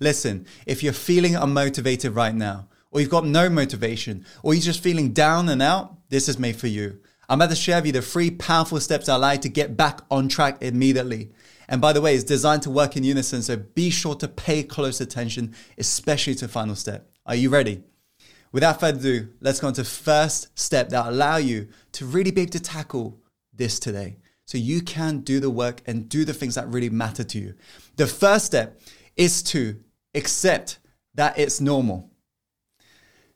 Listen, if you're feeling unmotivated right now, or you've got no motivation, or you're just feeling down and out, this is made for you. I'm about to share with you the three powerful steps allow you to get back on track immediately. And by the way, it's designed to work in unison, so be sure to pay close attention, especially to the final step. Are you ready? Without further ado, let's go on to first step that allow you to really be able to tackle this today. So you can do the work and do the things that really matter to you. The first step is to accept that it's normal.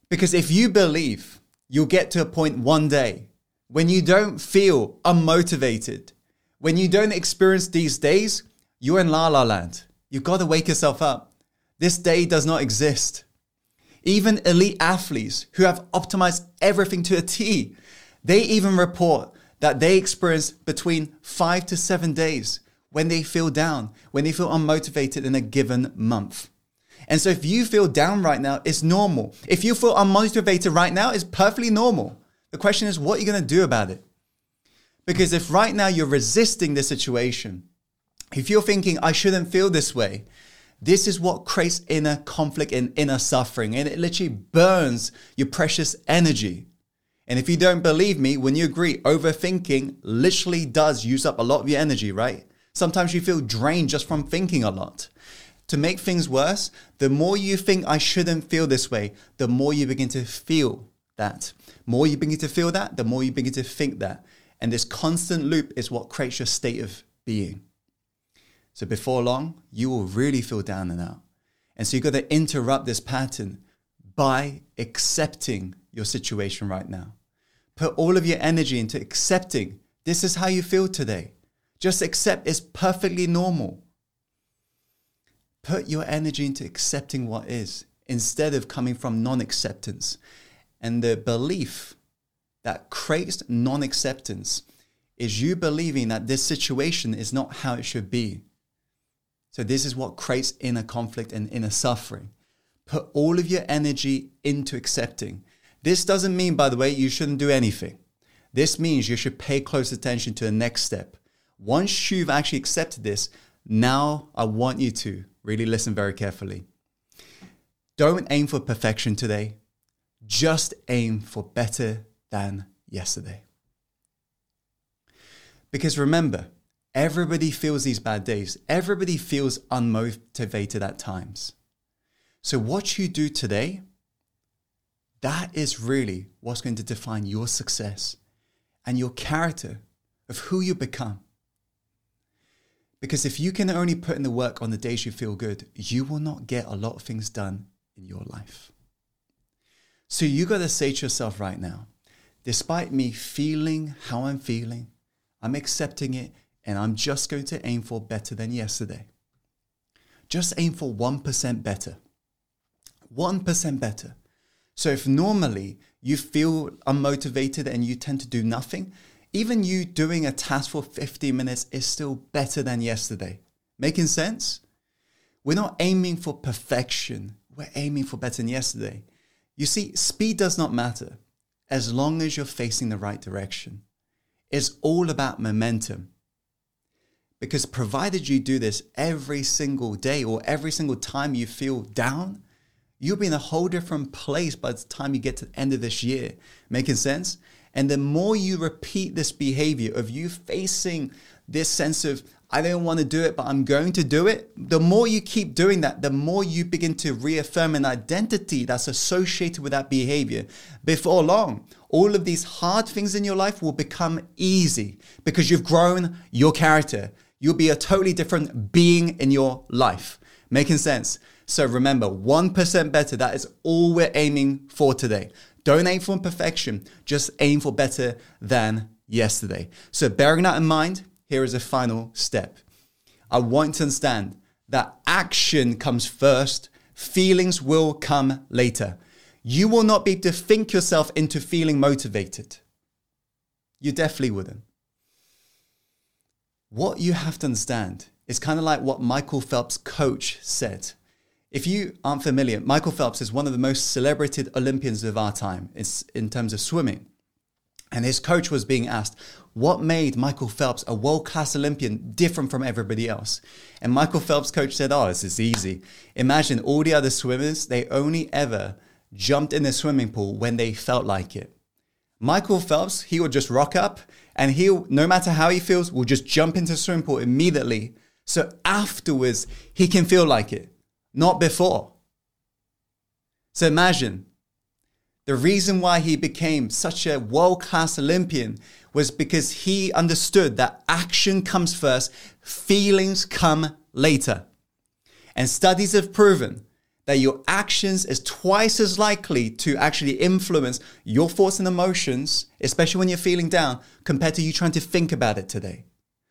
Because if you believe you'll get to a point one day when you don't feel unmotivated, when you don't experience these days, you're in la la land. You've got to wake yourself up. This day does not exist. Even elite athletes who have optimized everything to a T, they even report that they experience between five to seven days when they feel down, when they feel unmotivated in a given month. And so if you feel down right now, it's normal. If you feel unmotivated right now, it's perfectly normal. The question is, what are you going to do about it? Because if right now you're resisting the situation, if you're thinking, I shouldn't feel this way, this is what creates inner conflict and inner suffering. And it literally burns your precious energy. And if you don't believe me, when you agree, overthinking literally does use up a lot of your energy, right? Sometimes you feel drained just from thinking a lot. To make things worse, the more you think I shouldn't feel this way, the more you begin to feel that. More you begin to feel that, the more you begin to think that. And this constant loop is what creates your state of being. So before long, you will really feel down and out. And so you've got to interrupt this pattern by accepting your situation right now. Put all of your energy into accepting this is how you feel today. Just accept it's perfectly normal. Put your energy into accepting what is instead of coming from non acceptance. And the belief that creates non acceptance is you believing that this situation is not how it should be. So, this is what creates inner conflict and inner suffering. Put all of your energy into accepting. This doesn't mean, by the way, you shouldn't do anything. This means you should pay close attention to the next step. Once you've actually accepted this, now I want you to really listen very carefully. Don't aim for perfection today. Just aim for better than yesterday. Because remember, Everybody feels these bad days. Everybody feels unmotivated at times. So, what you do today, that is really what's going to define your success and your character of who you become. Because if you can only put in the work on the days you feel good, you will not get a lot of things done in your life. So, you got to say to yourself right now, despite me feeling how I'm feeling, I'm accepting it and I'm just going to aim for better than yesterday. Just aim for 1% better. 1% better. So if normally you feel unmotivated and you tend to do nothing, even you doing a task for 15 minutes is still better than yesterday. Making sense? We're not aiming for perfection. We're aiming for better than yesterday. You see, speed does not matter as long as you're facing the right direction. It's all about momentum. Because provided you do this every single day or every single time you feel down, you'll be in a whole different place by the time you get to the end of this year. Making sense? And the more you repeat this behavior of you facing this sense of, I don't want to do it, but I'm going to do it, the more you keep doing that, the more you begin to reaffirm an identity that's associated with that behavior. Before long, all of these hard things in your life will become easy because you've grown your character you'll be a totally different being in your life. Making sense? So remember, 1% better, that is all we're aiming for today. Don't aim for perfection, just aim for better than yesterday. So, bearing that in mind, here is a final step. I want to understand that action comes first, feelings will come later. You will not be able to think yourself into feeling motivated. You definitely wouldn't what you have to understand is kind of like what Michael Phelps' coach said. If you aren't familiar, Michael Phelps is one of the most celebrated Olympians of our time in terms of swimming. And his coach was being asked, what made Michael Phelps, a world class Olympian, different from everybody else? And Michael Phelps' coach said, Oh, this is easy. Imagine all the other swimmers, they only ever jumped in the swimming pool when they felt like it. Michael Phelps, he will just rock up and he'll, no matter how he feels, will just jump into the swimming pool immediately. So afterwards, he can feel like it, not before. So imagine the reason why he became such a world class Olympian was because he understood that action comes first, feelings come later. And studies have proven that your actions is twice as likely to actually influence your thoughts and emotions, especially when you're feeling down, compared to you trying to think about it today.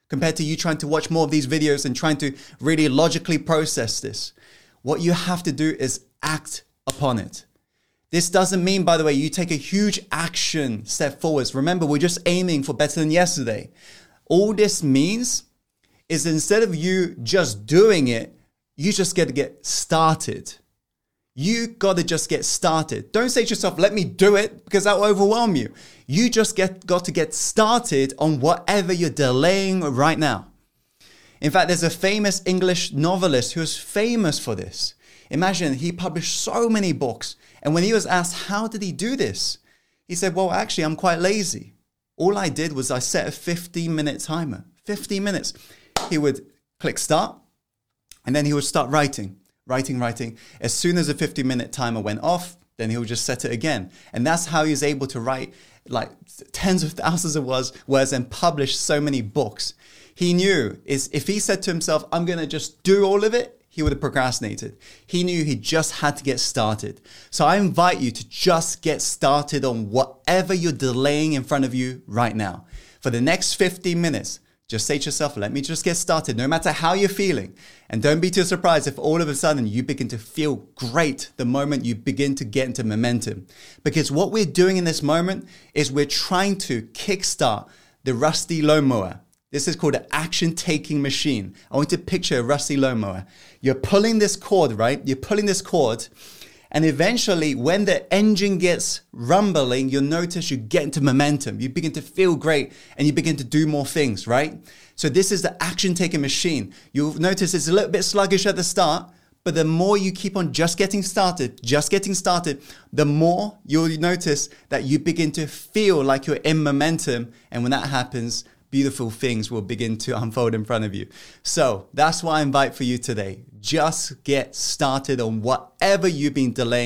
Compared to you trying to watch more of these videos and trying to really logically process this. What you have to do is act upon it. This doesn't mean, by the way, you take a huge action step forwards. Remember, we're just aiming for better than yesterday. All this means is instead of you just doing it, you just get to get started. You got to just get started. Don't say to yourself, let me do it, because that will overwhelm you. You just get, got to get started on whatever you're delaying right now. In fact, there's a famous English novelist who is famous for this. Imagine he published so many books. And when he was asked, how did he do this? He said, well, actually, I'm quite lazy. All I did was I set a 15 minute timer. 15 minutes. He would click start and then he would start writing writing, writing. As soon as the 50 minute timer went off, then he would just set it again. And that's how he was able to write like tens of thousands of words, words and publish so many books. He knew is if he said to himself, I'm going to just do all of it, he would have procrastinated. He knew he just had to get started. So I invite you to just get started on whatever you're delaying in front of you right now. For the next 15 minutes, just say to yourself, let me just get started, no matter how you're feeling. And don't be too surprised if all of a sudden you begin to feel great the moment you begin to get into momentum. Because what we're doing in this moment is we're trying to kickstart the rusty lawnmower. This is called an action taking machine. I want you to picture a rusty lawnmower. You're pulling this cord, right? You're pulling this cord and eventually, when the engine gets rumbling, you'll notice you get into momentum. You begin to feel great and you begin to do more things, right? So, this is the action taking machine. You'll notice it's a little bit sluggish at the start, but the more you keep on just getting started, just getting started, the more you'll notice that you begin to feel like you're in momentum. And when that happens, beautiful things will begin to unfold in front of you. So that's what I invite for you today. Just get started on whatever you've been delaying